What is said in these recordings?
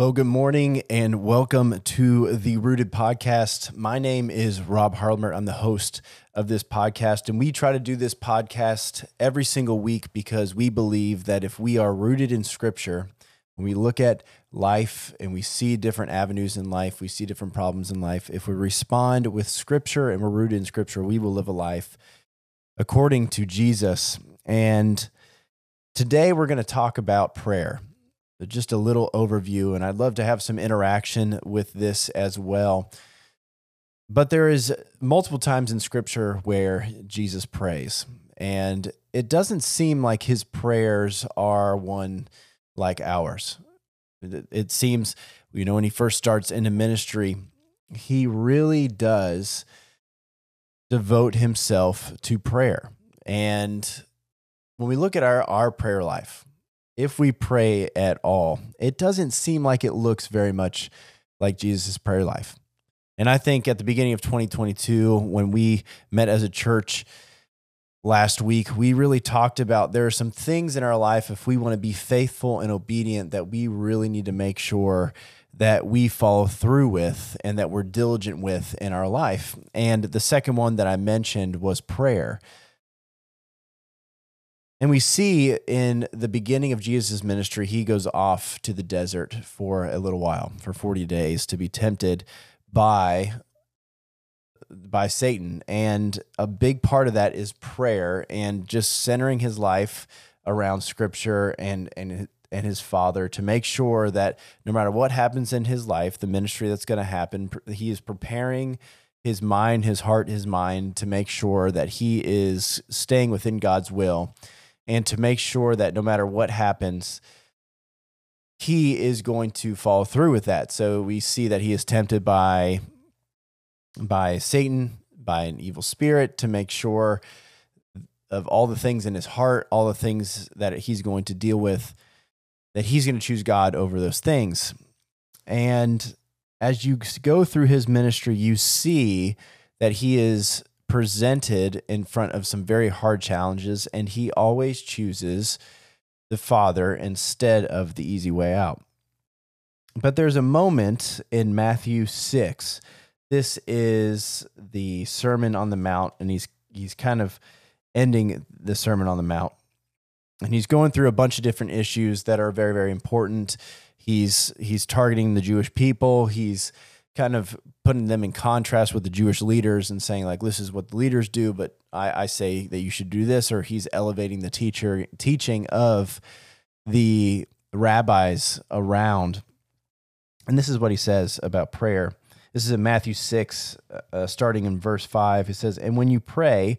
Well, good morning and welcome to the Rooted Podcast. My name is Rob Harlamert. I'm the host of this podcast, and we try to do this podcast every single week because we believe that if we are rooted in Scripture, when we look at life and we see different avenues in life, we see different problems in life, if we respond with Scripture and we're rooted in Scripture, we will live a life according to Jesus. And today we're going to talk about prayer just a little overview, and I'd love to have some interaction with this as well. But there is multiple times in scripture where Jesus prays, and it doesn't seem like his prayers are one like ours. It seems, you know, when he first starts into ministry, he really does devote himself to prayer. And when we look at our, our prayer life, if we pray at all, it doesn't seem like it looks very much like Jesus' prayer life. And I think at the beginning of 2022, when we met as a church last week, we really talked about there are some things in our life, if we want to be faithful and obedient, that we really need to make sure that we follow through with and that we're diligent with in our life. And the second one that I mentioned was prayer. And we see in the beginning of Jesus' ministry, he goes off to the desert for a little while, for 40 days, to be tempted by by Satan. And a big part of that is prayer and just centering his life around scripture and and and his father to make sure that no matter what happens in his life, the ministry that's going to happen, he is preparing his mind, his heart, his mind to make sure that he is staying within God's will and to make sure that no matter what happens, he is going to follow through with that. So we see that he is tempted by by Satan, by an evil spirit to make sure of all the things in his heart, all the things that he's going to deal with that he's going to choose God over those things. And as you go through his ministry, you see that he is presented in front of some very hard challenges, and he always chooses the Father instead of the easy way out. But there's a moment in Matthew 6. This is the Sermon on the Mount, and he's he's kind of ending the Sermon on the Mount. And he's going through a bunch of different issues that are very, very important. He's he's targeting the Jewish people. He's kind of putting them in contrast with the Jewish leaders and saying like this is what the leaders do, but I, I say that you should do this, or he's elevating the teacher teaching of the rabbis around. And this is what he says about prayer. This is in Matthew 6, uh, starting in verse 5. He says, And when you pray,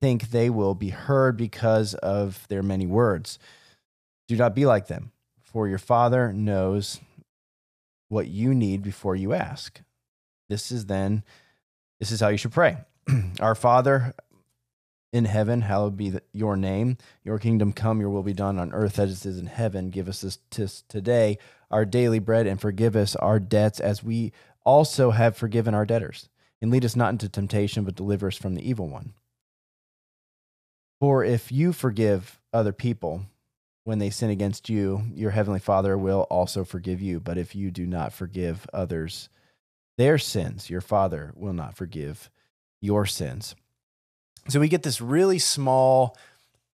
think they will be heard because of their many words. Do not be like them, for your Father knows what you need before you ask. This is then, this is how you should pray. Our Father in heaven, hallowed be your name. Your kingdom come, your will be done on earth as it is in heaven. Give us this tis today our daily bread and forgive us our debts as we also have forgiven our debtors. And lead us not into temptation, but deliver us from the evil one. For if you forgive other people, when they sin against you, your heavenly Father will also forgive you. But if you do not forgive others their sins, your Father will not forgive your sins. So we get this really small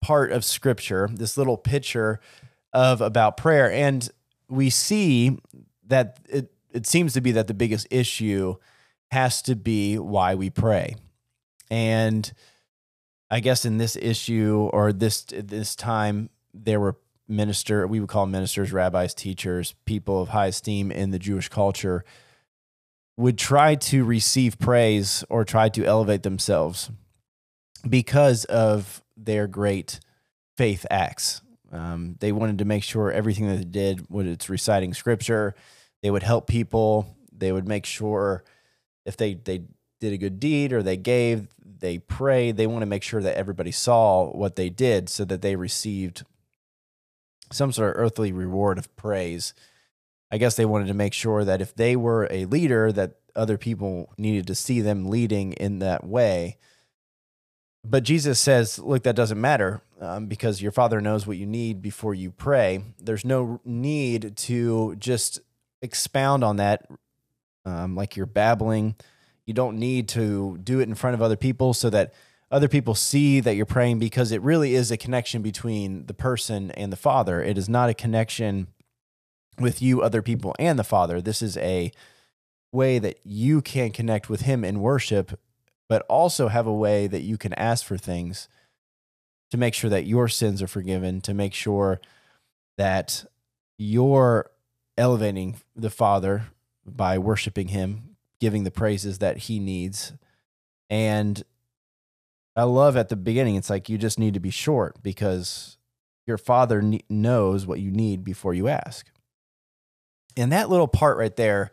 part of Scripture, this little picture of about prayer, and we see that it, it seems to be that the biggest issue has to be why we pray. And I guess in this issue or this this time, there were minister, we would call ministers, rabbis, teachers, people of high esteem in the Jewish culture, would try to receive praise or try to elevate themselves because of their great faith acts. Um, they wanted to make sure everything that they did was it's reciting scripture. They would help people. they would make sure if they they did a good deed or they gave, they prayed, they want to make sure that everybody saw what they did so that they received some sort of earthly reward of praise. I guess they wanted to make sure that if they were a leader that other people needed to see them leading in that way. But Jesus says, look, that doesn't matter um, because your father knows what you need before you pray. There's no need to just expound on that um, like you're babbling. You don't need to do it in front of other people so that other people see that you're praying because it really is a connection between the person and the Father. It is not a connection with you, other people, and the Father. This is a way that you can connect with Him in worship, but also have a way that you can ask for things to make sure that your sins are forgiven, to make sure that you're elevating the Father by worshiping Him, giving the praises that He needs. And I love at the beginning, it's like you just need to be short because your Father knows what you need before you ask. And that little part right there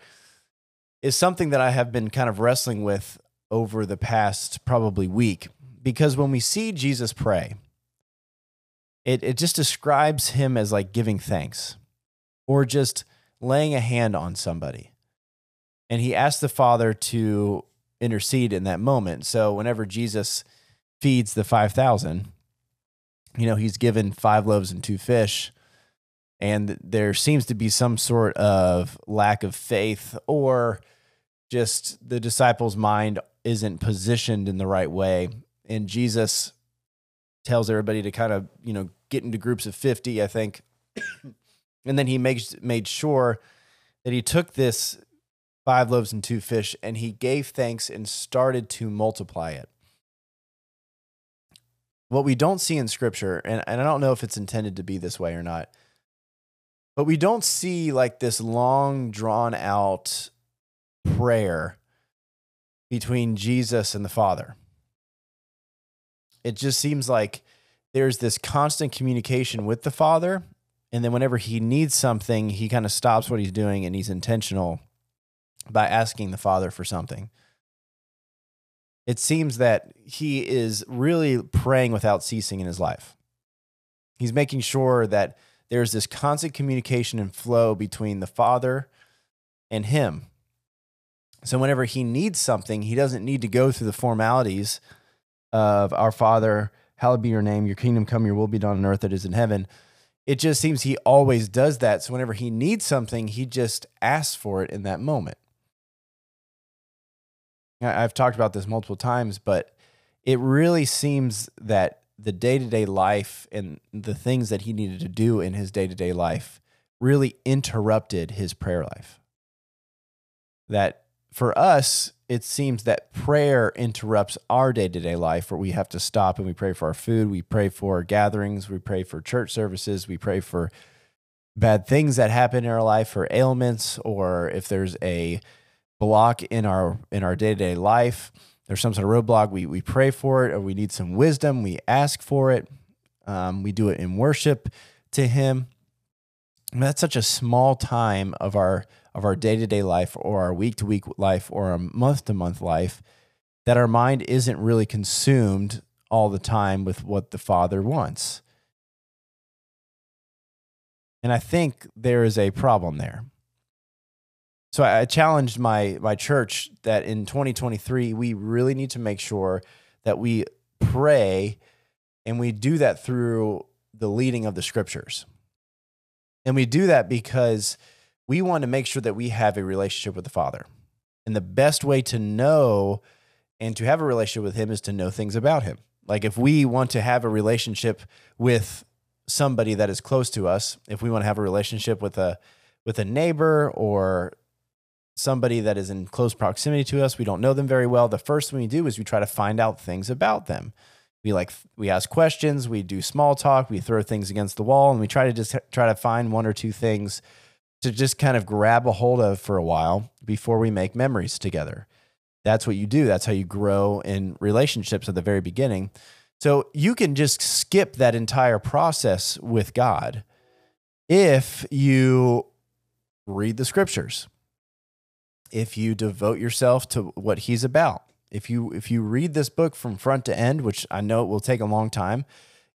is something that I have been kind of wrestling with over the past probably week because when we see Jesus pray, it, it just describes him as like giving thanks or just laying a hand on somebody. And he asked the Father to intercede in that moment. So whenever Jesus feeds the 5,000, you know, he's given five loaves and two fish. And there seems to be some sort of lack of faith or just the disciples' mind isn't positioned in the right way. And Jesus tells everybody to kind of, you know, get into groups of 50, I think. and then he makes made sure that he took this five loaves and two fish and he gave thanks and started to multiply it. What we don't see in scripture, and, and I don't know if it's intended to be this way or not, but we don't see like this long drawn out prayer between Jesus and the Father. It just seems like there's this constant communication with the Father. And then whenever he needs something, he kind of stops what he's doing and he's intentional by asking the Father for something. It seems that he is really praying without ceasing in his life. He's making sure that there's this constant communication and flow between the Father and him. So whenever he needs something, he doesn't need to go through the formalities of our Father, hallowed be your name, your kingdom come, your will be done on earth it is in heaven. It just seems he always does that. So whenever he needs something, he just asks for it in that moment. I've talked about this multiple times, but it really seems that the day to day life and the things that he needed to do in his day to day life really interrupted his prayer life. That for us, it seems that prayer interrupts our day to day life where we have to stop and we pray for our food, we pray for gatherings, we pray for church services, we pray for bad things that happen in our life or ailments, or if there's a block in our in our day to day life, there's some sort of roadblock, we we pray for it, or we need some wisdom, we ask for it. Um, we do it in worship to Him. And that's such a small time of our of our day to day life or our week to week life or our month to month life that our mind isn't really consumed all the time with what the Father wants. And I think there is a problem there. So I challenged my my church that in 2023 we really need to make sure that we pray and we do that through the leading of the scriptures. And we do that because we want to make sure that we have a relationship with the Father. And the best way to know and to have a relationship with Him is to know things about Him. Like if we want to have a relationship with somebody that is close to us, if we want to have a relationship with a with a neighbor or somebody that is in close proximity to us, we don't know them very well, the first thing we do is we try to find out things about them. We like we ask questions, we do small talk, we throw things against the wall, and we try to just try to find one or two things to just kind of grab a hold of for a while before we make memories together. That's what you do. That's how you grow in relationships at the very beginning. So you can just skip that entire process with God if you read the scriptures. If you devote yourself to what he's about. If you if you read this book from front to end, which I know it will take a long time,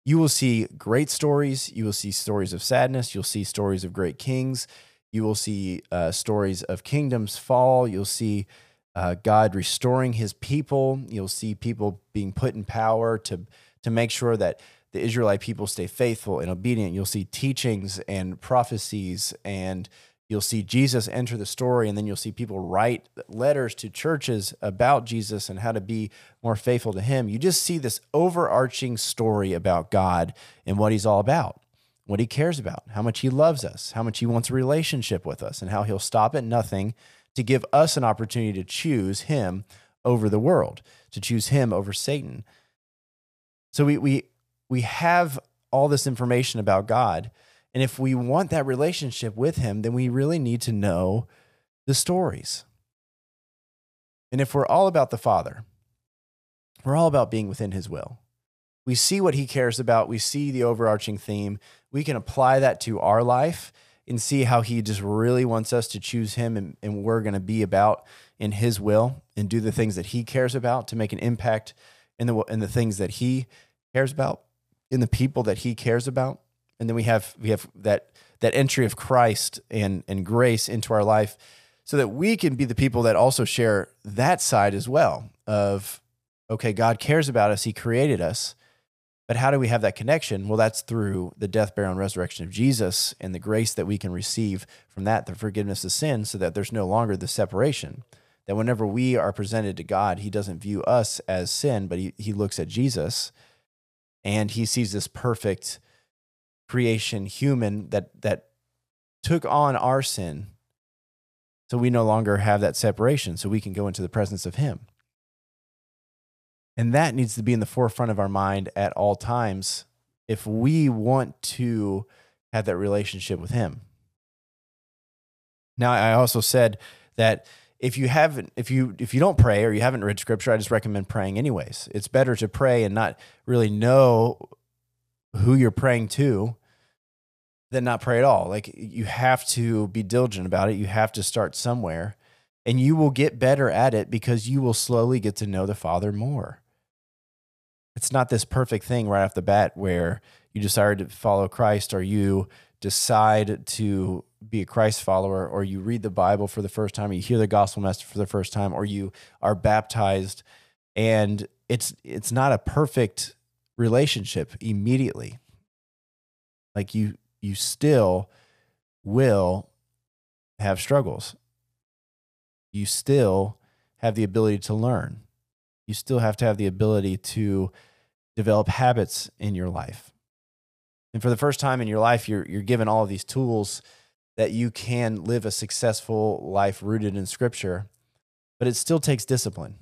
you will see great stories. You will see stories of sadness. You'll see stories of great kings. You will see uh, stories of kingdoms fall. You'll see uh, God restoring His people. You'll see people being put in power to to make sure that the Israelite people stay faithful and obedient. You'll see teachings and prophecies and you'll see Jesus enter the story, and then you'll see people write letters to churches about Jesus and how to be more faithful to Him. You just see this overarching story about God and what He's all about, what He cares about, how much He loves us, how much He wants a relationship with us, and how He'll stop at nothing to give us an opportunity to choose Him over the world, to choose Him over Satan. So we we we have all this information about God and if we want that relationship with him, then we really need to know the stories. And if we're all about the Father, we're all about being within his will. We see what he cares about, we see the overarching theme. We can apply that to our life and see how he just really wants us to choose him and, and we're going to be about in his will and do the things that he cares about to make an impact in the in the things that he cares about in the people that he cares about and then we have we have that that entry of Christ and and grace into our life so that we can be the people that also share that side as well of okay God cares about us. He created us. But how do we have that connection? Well that's through the death burial and resurrection of Jesus and the grace that we can receive from that the forgiveness of sin so that there's no longer the separation. That whenever we are presented to God he doesn't view us as sin but he, he looks at Jesus and he sees this perfect creation human that that took on our sin so we no longer have that separation so we can go into the presence of him. And that needs to be in the forefront of our mind at all times if we want to have that relationship with him. Now i also said that if you haven't if you if you don't pray or you haven't read scripture i just recommend praying anyways. It's better to pray and not really know who you're praying to than not pray at all. Like you have to be diligent about it. You have to start somewhere and you will get better at it because you will slowly get to know the Father more. It's not this perfect thing right off the bat where you decide to follow Christ or you decide to be a Christ follower or you read the Bible for the first time, or you hear the gospel message for the first time, or you are baptized and it's it's not a perfect relationship immediately. Like you you still will have struggles. You still have the ability to learn. You still have to have the ability to develop habits in your life. And for the first time in your life, you're, you're given all of these tools that you can live a successful life rooted in scripture, but it still takes discipline.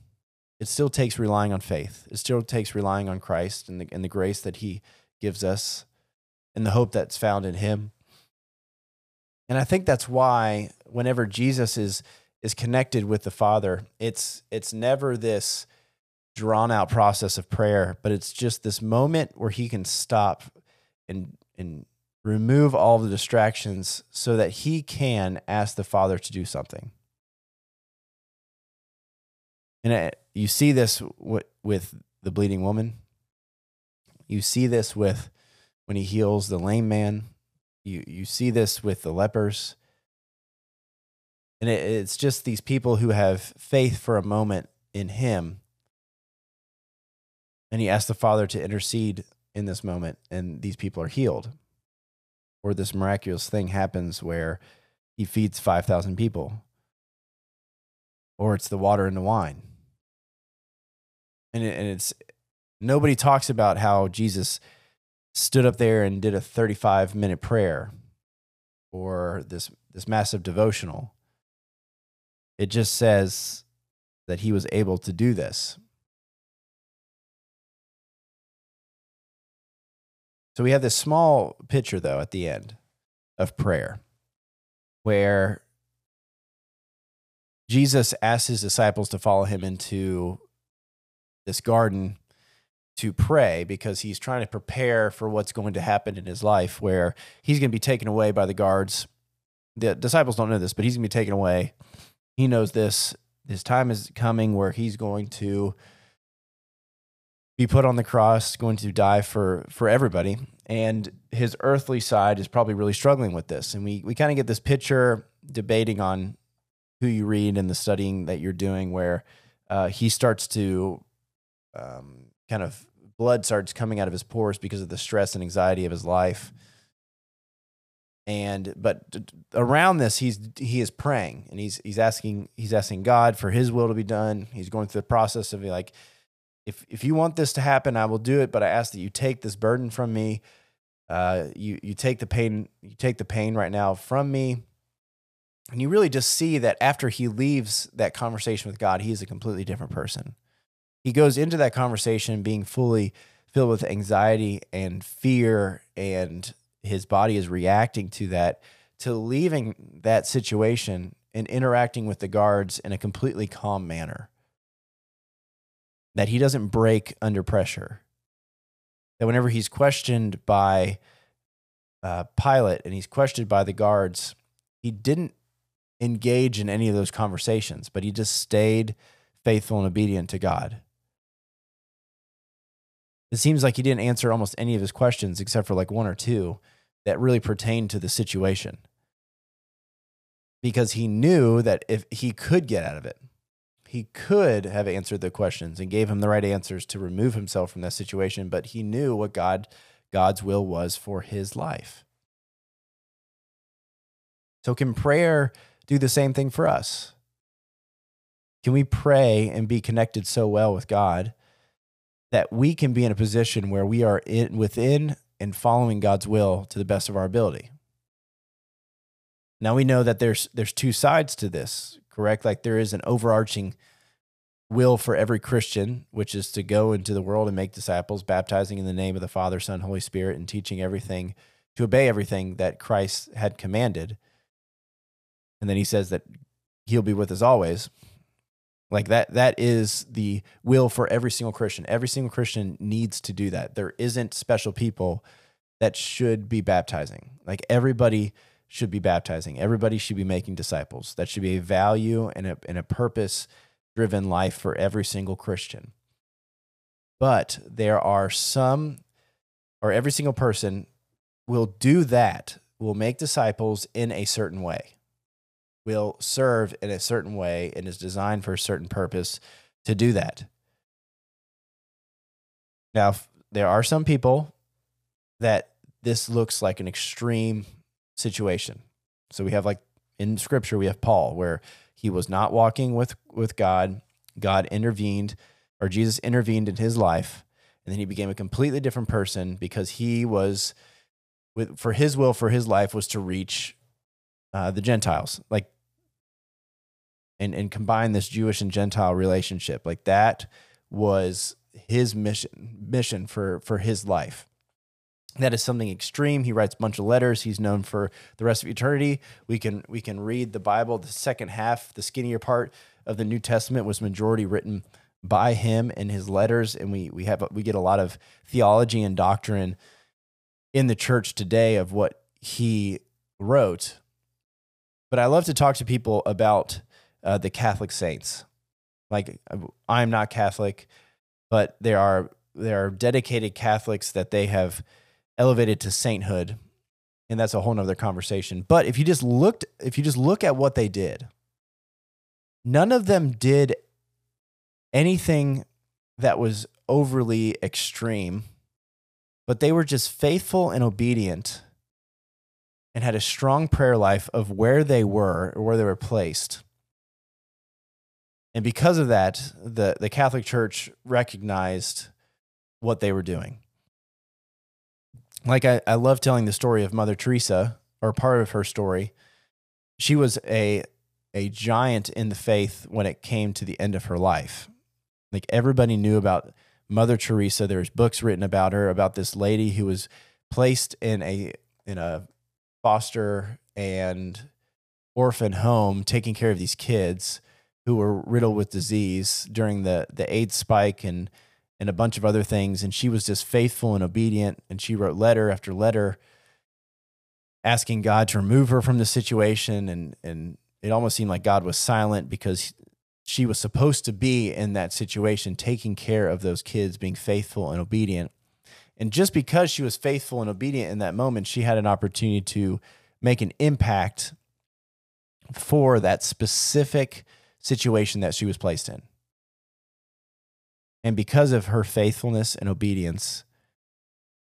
It still takes relying on faith. It still takes relying on Christ and the, and the grace that he gives us and the hope that's found in him. And I think that's why whenever Jesus is is connected with the Father, it's it's never this drawn out process of prayer, but it's just this moment where he can stop and and remove all the distractions so that he can ask the Father to do something. And it, you see this w- with the bleeding woman. You see this with when he heals the lame man. You you see this with the lepers. And it, it's just these people who have faith for a moment in him. And he asks the Father to intercede in this moment, and these people are healed. Or this miraculous thing happens where he feeds 5,000 people. Or it's the water and the wine. And, it, and it's nobody talks about how Jesus stood up there and did a 35 minute prayer or this this massive devotional. It just says that he was able to do this. So we have this small picture though at the end of prayer where Jesus asks his disciples to follow him into this garden to pray because he's trying to prepare for what's going to happen in his life where he's going to be taken away by the guards. The disciples don't know this, but he's going to be taken away he knows this. His time is coming where he's going to be put on the cross, going to die for for everybody. And his earthly side is probably really struggling with this. And we we kind of get this picture debating on who you read and the studying that you're doing, where uh, he starts to um, kind of blood starts coming out of his pores because of the stress and anxiety of his life. And but around this, he's he is praying and he's he's asking he's asking God for His will to be done. He's going through the process of like, if if you want this to happen, I will do it. But I ask that you take this burden from me. Uh, you you take the pain you take the pain right now from me and you really just see that after he leaves that conversation with God, he is a completely different person. He goes into that conversation being fully filled with anxiety and fear, and his body is reacting to that, to leaving that situation and interacting with the guards in a completely calm manner. That he doesn't break under pressure. That whenever he's questioned by uh, Pilate and he's questioned by the guards, he didn't engage in any of those conversations, but he just stayed faithful and obedient to God. It seems like he didn't answer almost any of his questions except for like one or two that really pertained to the situation. Because he knew that if he could get out of it, he could have answered the questions and gave him the right answers to remove himself from that situation, but he knew what God God's will was for his life. So can prayer do the same thing for us? Can we pray and be connected so well with God that we can be in a position where we are in, within and following God's will to the best of our ability? Now we know that there's there's two sides to this, correct? Like there is an overarching will for every Christian, which is to go into the world and make disciples, baptizing in the name of the Father, Son, Holy Spirit, and teaching everything to obey everything that Christ had commanded and then he says that he'll be with us always like that that is the will for every single christian. Every single christian needs to do that. There isn't special people that should be baptizing. Like everybody should be baptizing. Everybody should be making disciples. That should be a value and a, and a purpose driven life for every single christian. But there are some or every single person will do that will make disciples in a certain way will serve in a certain way and is designed for a certain purpose to do that. Now, there are some people that this looks like an extreme situation. So we have like in scripture we have Paul where he was not walking with with God, God intervened or Jesus intervened in his life and then he became a completely different person because he was with for his will for his life was to reach uh, the Gentiles. Like and and combine this Jewish and Gentile relationship. Like that was his mission mission for for his life. That is something extreme. He writes a bunch of letters. He's known for the rest of eternity. We can we can read the Bible. The second half, the skinnier part of the New Testament, was majority written by him in his letters, and we we have we get a lot of theology and doctrine in the church today of what he wrote. But I love to talk to people about uh, the Catholic saints. Like I'm not Catholic, but there are there are dedicated Catholics that they have elevated to sainthood, and that's a whole nother conversation. But if you just looked, if you just look at what they did, none of them did anything that was overly extreme, but they were just faithful and obedient and had a strong prayer life of where they were or where they were placed. And because of that, the, the Catholic Church recognized what they were doing. Like I, I love telling the story of Mother Teresa, or part of her story. She was a a giant in the faith when it came to the end of her life. Like everybody knew about Mother Teresa. There's books written about her, about this lady who was placed in a in a foster and orphan home taking care of these kids who were riddled with disease during the the AIDS spike and and a bunch of other things. And she was just faithful and obedient. And she wrote letter after letter asking God to remove her from the situation. And and it almost seemed like God was silent because she was supposed to be in that situation, taking care of those kids, being faithful and obedient. And just because she was faithful and obedient in that moment, she had an opportunity to make an impact for that specific situation that she was placed in. And because of her faithfulness and obedience,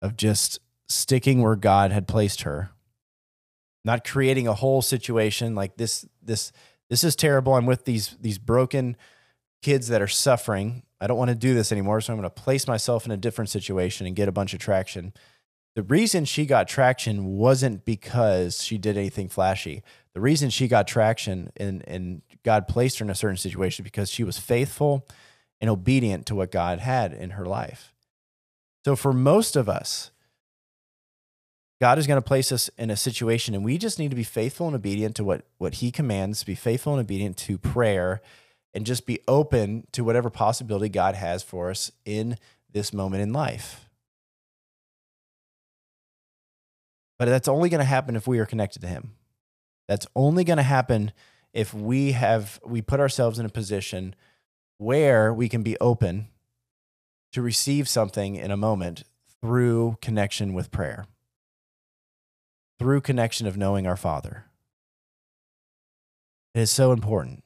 of just sticking where God had placed her, not creating a whole situation like this, this, this is terrible. I'm with these these broken kids that are suffering. I don't want to do this anymore, so I'm going to place myself in a different situation and get a bunch of traction. The reason she got traction wasn't because she did anything flashy. The reason she got traction and, and God placed her in a certain situation because she was faithful and obedient to what God had in her life. So for most of us, God is going to place us in a situation, and we just need to be faithful and obedient to what, what He commands, be faithful and obedient to prayer, and just be open to whatever possibility God has for us in this moment in life. But that's only going to happen if we are connected to Him. That's only going to happen if we have we put ourselves in a position where we can be open to receive something in a moment through connection with prayer through connection of knowing our Father. It is so important.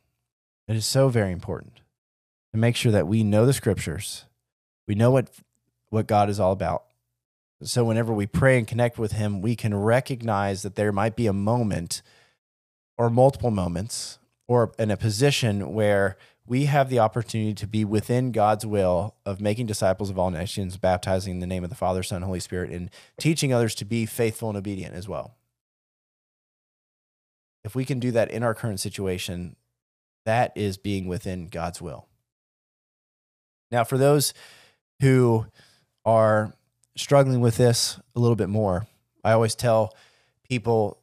It is so very important to make sure that we know the scriptures. We know what, what God is all about. So whenever we pray and connect with Him, we can recognize that there might be a moment or multiple moments or in a position where we have the opportunity to be within God's will of making disciples of all nations, baptizing in the name of the Father, Son, Holy Spirit, and teaching others to be faithful and obedient as well. If we can do that in our current situation, that is being within God's will. Now, for those who are struggling with this a little bit more, I always tell people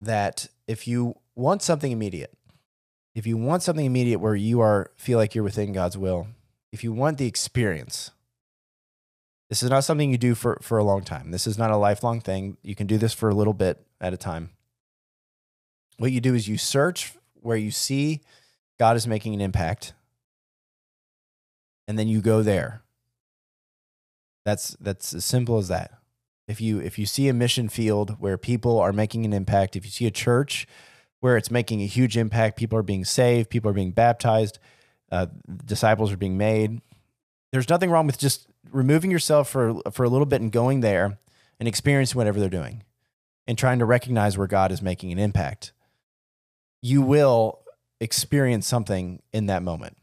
that if you want something immediate, if you want something immediate where you are feel like you're within God's will, if you want the experience, this is not something you do for, for a long time. This is not a lifelong thing. You can do this for a little bit at a time. What you do is you search where you see God is making an impact, and then you go there. That's that's as simple as that. If you if you see a mission field where people are making an impact, if you see a church where it's making a huge impact. People are being saved, people are being baptized, uh, disciples are being made. There's nothing wrong with just removing yourself for for a little bit and going there and experiencing whatever they're doing and trying to recognize where God is making an impact. You will experience something in that moment.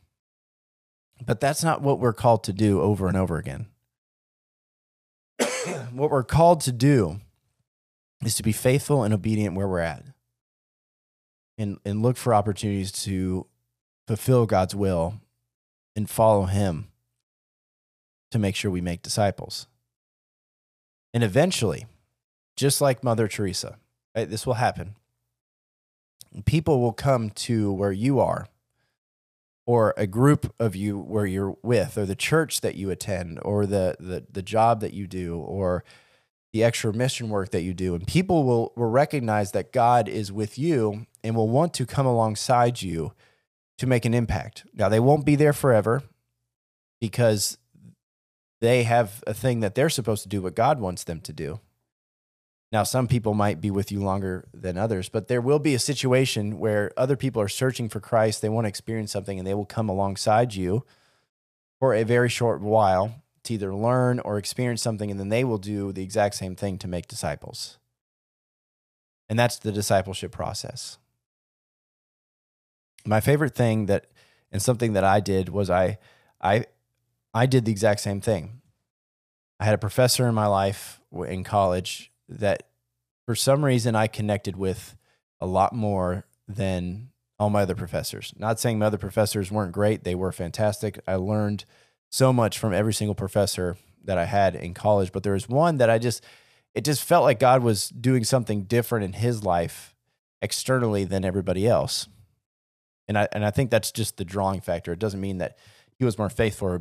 But that's not what we're called to do over and over again. what we're called to do is to be faithful and obedient where we're at and, and look for opportunities to fulfill God's will and follow Him to make sure we make disciples. And eventually, just like Mother Teresa, right, this will happen. People will come to where you are, or a group of you where you're with, or the church that you attend, or the, the, the job that you do, or the extra mission work that you do. And people will, will recognize that God is with you and will want to come alongside you to make an impact. Now, they won't be there forever because they have a thing that they're supposed to do what God wants them to do. Now, some people might be with you longer than others, but there will be a situation where other people are searching for Christ. They want to experience something and they will come alongside you for a very short while to either learn or experience something, and then they will do the exact same thing to make disciples. And that's the discipleship process. My favorite thing that, and something that I did was I, I, I did the exact same thing. I had a professor in my life in college that for some reason I connected with a lot more than all my other professors. Not saying my other professors weren't great, they were fantastic. I learned so much from every single professor that I had in college, but there was one that I just it just felt like God was doing something different in his life externally than everybody else. And I and I think that's just the drawing factor. It doesn't mean that he was more faithful or